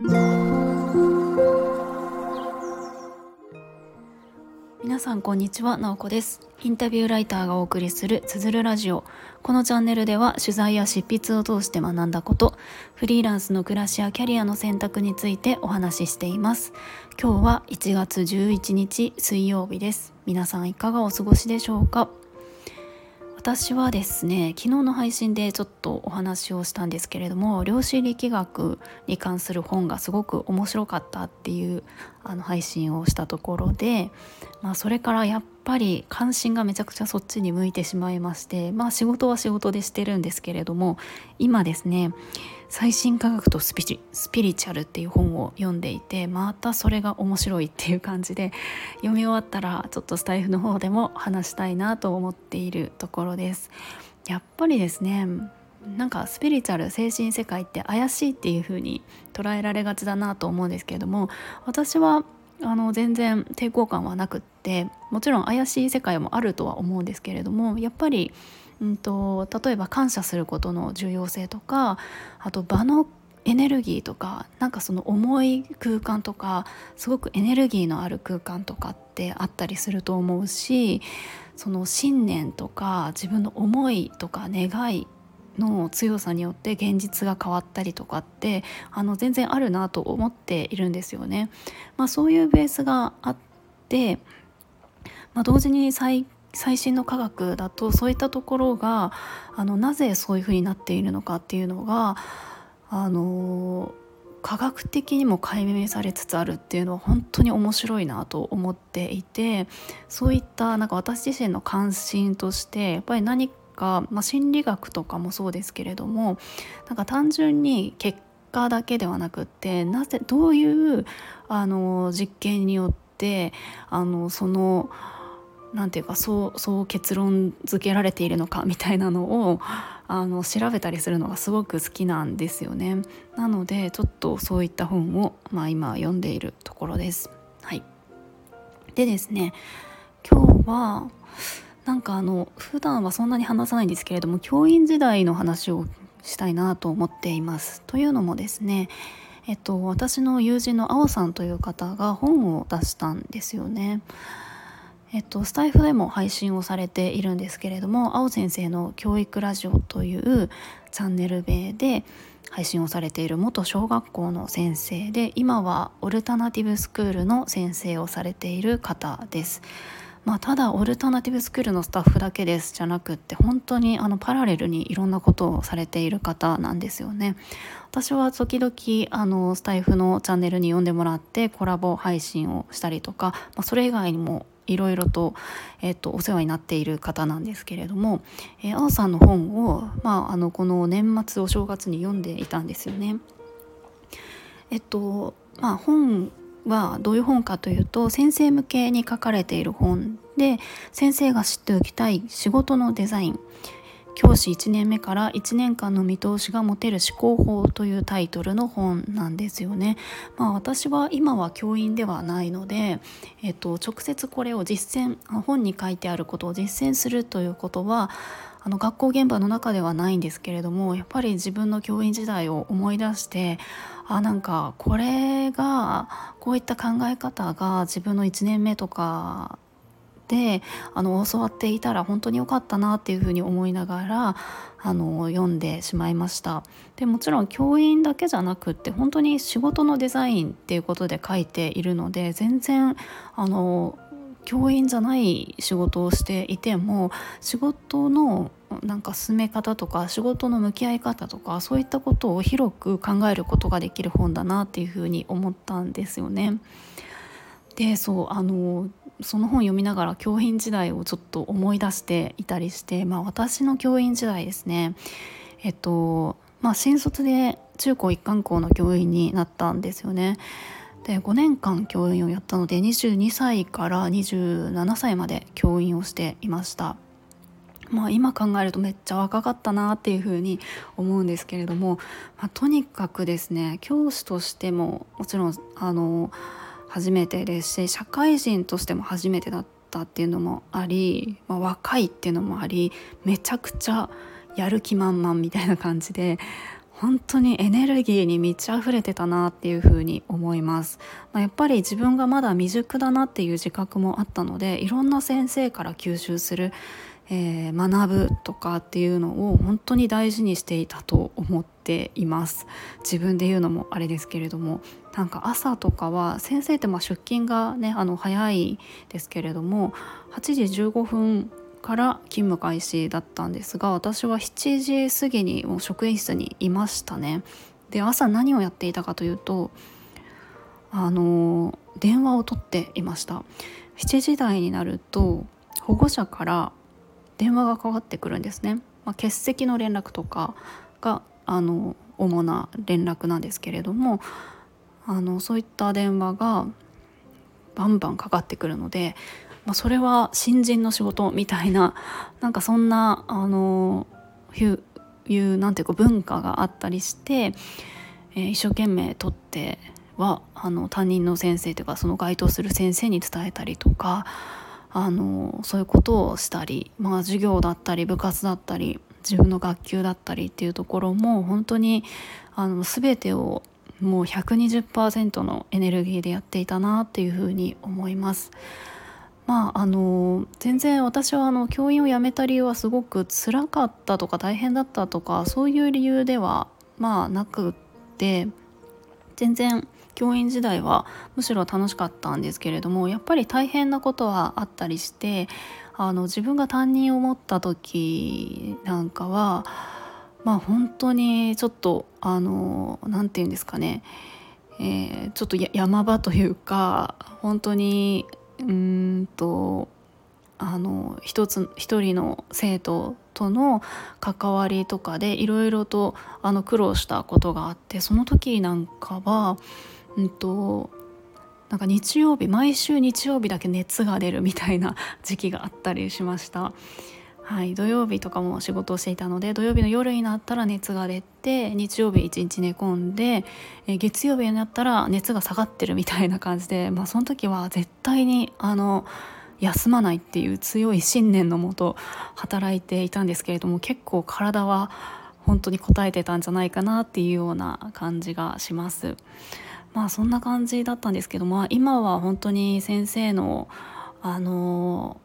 皆さんこんにちは、なおこです。インタビューライターがお送りするつづるラジオ。このチャンネルでは取材や執筆を通して学んだことフリーランスの暮らしやキャリアの選択についてお話ししています。今日は1月11日水曜日です。皆さんいかがお過ごしでしょうか？私はですね昨日の配信でちょっとお話をしたんですけれども量子力学に関する本がすごく面白かったっていうあの配信をしたところで、まあ、それからやっぱり関心がめちゃくちゃそっちに向いてしまいましてまあ仕事は仕事でしてるんですけれども今ですね最新科学とスピリスピリチュアルっていう本を読んでいてまたそれが面白いっていう感じで読み終わったらちょっとスタイフの方でも話したいなと思っているところです。やっぱりですねなんかスピリチュアル精神世界って怪しいっていう風に捉えられがちだなと思うんですけれども私はあの全然抵抗感はなくってもちろん怪しい世界もあるとは思うんですけれどもやっぱりうんと、例えば感謝することの重要性とかあと場のエネルギーとかなんかその重い空間とかすごくエネルギーのある空間とかってあったりすると思うしその信念とか自分の思いとか願いの強さによって現実が変わったりとかってあの全然あるなと思っているんですよね。まあ、そういうベースがあって、まあ、同時に最最新の科学だとそういったところがあのなぜそういうふうになっているのかっていうのがあの科学的にも解明されつつあるっていうのは本当に面白いなと思っていてそういったなんか私自身の関心としてやっぱり何か、まあ、心理学とかもそうですけれどもなんか単純に結果だけではなくってなぜどういうあの実験によってあのその何て言うかそうそう結論付けられているのかみたいなのをあの調べたりするのがすごく好きなんですよね。なのでちょっとそういった本を、まあ、今読んでいるところです。はい、でですね今日はなんかあの普段はそんなに話さないんですけれども教員時代の話をしたいなと思っています。というのもですねえっと、私の友人のあおさんという方が本を出したんですよね。えっと、スタイフでも配信をされているんですけれども青先生の教育ラジオというチャンネル名で配信をされている元小学校の先生で今はオルタナティブスクールの先生をされている方です。まあ、ただオルタナティブスクールのスタッフだけですじゃなくって本当にあのパラレルにいろんなことをされている方なんですよね。私は時々あのスタイフのチャンネルに呼んでもらってコラボ配信をしたりとか、まあ、それ以外にもいろいろと,、えーと、お世話になっている方なんですけれども、えー、青さんの本を、まあ、あのこの年末お正月に読んでいたんですよね。えっとまあ、本はどういう本かというと先生向けに書かれている本で先生が知っておきたい仕事のデザイン教師1年目から1年間の見通しが持てる思考法というタイトルの本なんですよね。まあ、私は今は教員ではないので、えっと、直接これを実践本に書いてあることを実践するということはあの学校現場の中ではないんですけれどもやっぱり自分の教員時代を思い出してあなんかこれがこういった考え方が自分の1年目とかであの教わっていたら本当に良かったなっていうふうに思いながらあの読んでしまいました。でもちろん教員だけじゃなくって本当に仕事のデザインっていうことで書いているので全然あの教員じゃない仕事をしていても仕事のなんか進め方とか仕事の向き合い方とかそういったことを広く考えることができる本だなっていうふうに思ったんですよね。でそうあのその本読みながら教員時代をちょっと思い出していたりして、まあ、私の教員時代ですねえっとまあ新卒で中高一貫校の教員になったんですよね。で5年間教員をやったので22歳から27歳まで教員をしていました。まあ、今考えるとめっちゃ若かったなっていうふうに思うんですけれども、まあ、とにかくですね教師としてももちろんあの初めてですし社会人としても初めてだったっていうのもあり、まあ、若いっていうのもありめちゃくちゃやる気満々みたいな感じで本当にエネルギーに満ち溢れてたなっていうふうに思います、まあ、やっぱり自分がまだ未熟だなっていう自覚もあったのでいろんな先生から吸収する、えー、学ぶとかっていうのを本当に大事にしていたと思っています。自分で言うのもあれですけれどもなんか朝とかは先生ってまあ出勤がねあの早いですけれども8時15分から勤務開始だったんですが私は7時過ぎにもう職員室にいましたね。で朝何をやっていたかというとあの電話を取っていました。7時台になると保護者から電話がかかってくるんですね、まあ、欠席の連絡とかがあの主な連絡なんですけれどもあのそういった電話がバンバンかかってくるのでまあ、それは新人の仕事みたいな なんかそんなあのいういうなんていうか文化があったりして、えー、一生懸命取ってはあの担任の先生というかその該当する先生に伝えたりとかあのそういうことをしたり、まあ、授業だったり部活だったり自分の学級だったりっていうところも本当にあの全てをもう120%のエネルギーでやっていたなっていうふうに思います。まああの全然私はあの教員を辞めた理由はすごく辛かったとか大変だったとかそういう理由ではまあなくって全然教員時代はむしろ楽しかったんですけれどもやっぱり大変なことはあったりしてあの自分が担任を持った時なんかはまあ本当にちょっとあの何て言うんですかね、えー、ちょっと山場というか本当にうんとあの一つ一人の生徒との関わりとかでいろいろとあの苦労したことがあってその時なんかは、うんと、なんか日曜日毎週日曜日だけ熱が出るみたいな時期があったりしました。はい、土曜日とかも仕事をしていたので土曜日の夜になったら熱が出て日曜日一日寝込んで、え月曜日になったら熱が下がってるみたいな感じで、まあ、その時は絶対にあの休まないっていう強い信念のもと働いていたんですけれども結構体は本当に応えてたんじゃないかなっていうような感じがします。まあそんな感じだったんですけども今は本当に先生のあの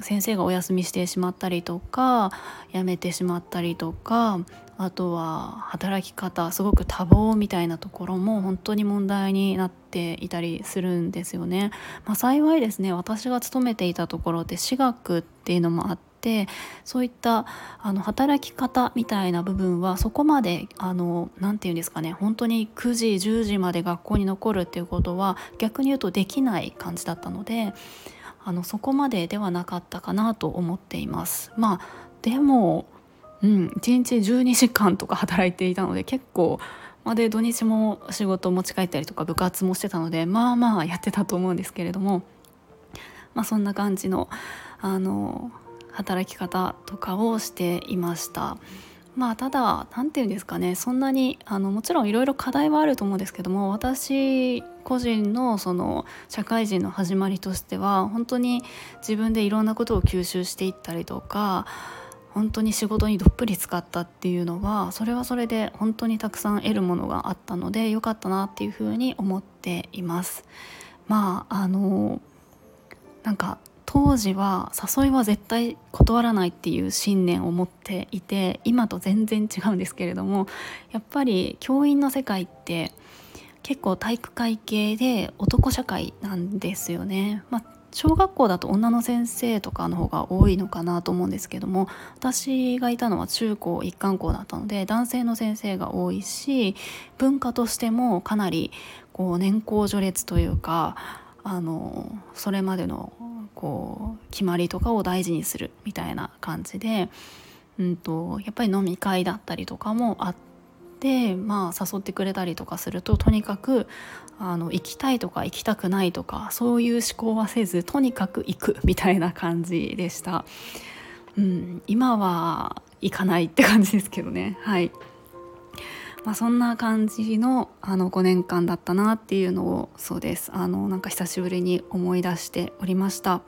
先生がお休みしてしまったりとか辞めてしまったりとかあとは働き方すごく多忙みたいなところも本当に問題になっていたりするんですよね。まあ、幸いですね私が勤めていたところって私学っていうのもあってそういったあの働き方みたいな部分はそこまで何て言うんですかね本当に9時10時まで学校に残るっていうことは逆に言うとできない感じだったので。あのそこまでではなかったかなと思っていますまあでもうん1日12時間とか働いていたので結構まで土日も仕事持ち帰ったりとか部活もしてたのでまあまあやってたと思うんですけれどもまあそんな感じのあの働き方とかをしていました。まあただ何て言うんですかねそんなにあのもちろんいろいろ課題はあると思うんですけども私個人のその社会人の始まりとしては本当に自分でいろんなことを吸収していったりとか本当に仕事にどっぷり使ったっていうのはそれはそれで本当にたくさん得るものがあったので良かったなっていうふうに思っています。まああのなんか当時は誘いは絶対断らないっていう信念を持っていて今と全然違うんですけれどもやっぱり教員の世界って結構体育会系で男社会なんですよね。まあ小学校だと女の先生とかの方が多いのかなと思うんですけども私がいたのは中高一貫校だったので男性の先生が多いし文化としてもかなりこう年功序列というかあのそれまでのこう決まりとかを大事にするみたいな感じで、うんと、やっぱり飲み会だったりとかもあって、でまあ、誘ってくれたりとかするととにかくあの行きたいとか行きたくないとかそういう思考はせずとにかく行くみたいな感じでした。うん、今は行かないって感じですけどね。はいまあ、そんな感じのあの5年間だったなっていうのをそうですあのなんか久しぶりに思い出しておりました。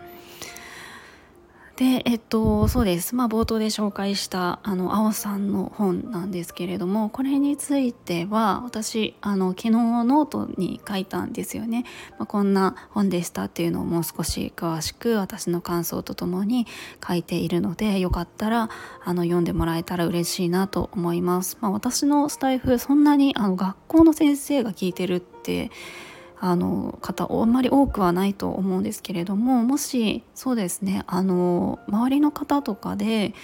でえっとそうです。まあ冒頭で紹介したあの青さんの本なんですけれどもこれについては私あの昨日ノートに書いたんですよね、まあ、こんな本でしたっていうのをもう少し詳しく私の感想とともに書いているのでよかったらあの読んでもらえたら嬉しいなと思います、まあ、私のスタイフそんなにあの学校の先生が聞いてるってあの方あんまり多くはないと思うんですけれどももしそうですねあの周りの方とかで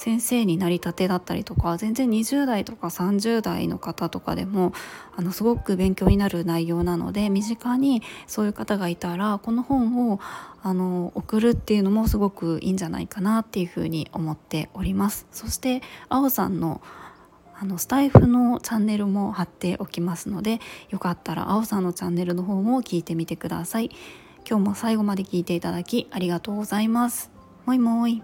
先生になりたてだったりとか全然20代とか30代の方とかでもあのすごく勉強になる内容なので身近にそういう方がいたらこの本をあの送るっていうのもすごくいいんじゃないかなっていうふうに思っております。そして青さんのあのスタイフのチャンネルも貼っておきますのでよかったら青さんのチャンネルの方も聞いてみてください。今日も最後まで聞いていただきありがとうございます。もいもい。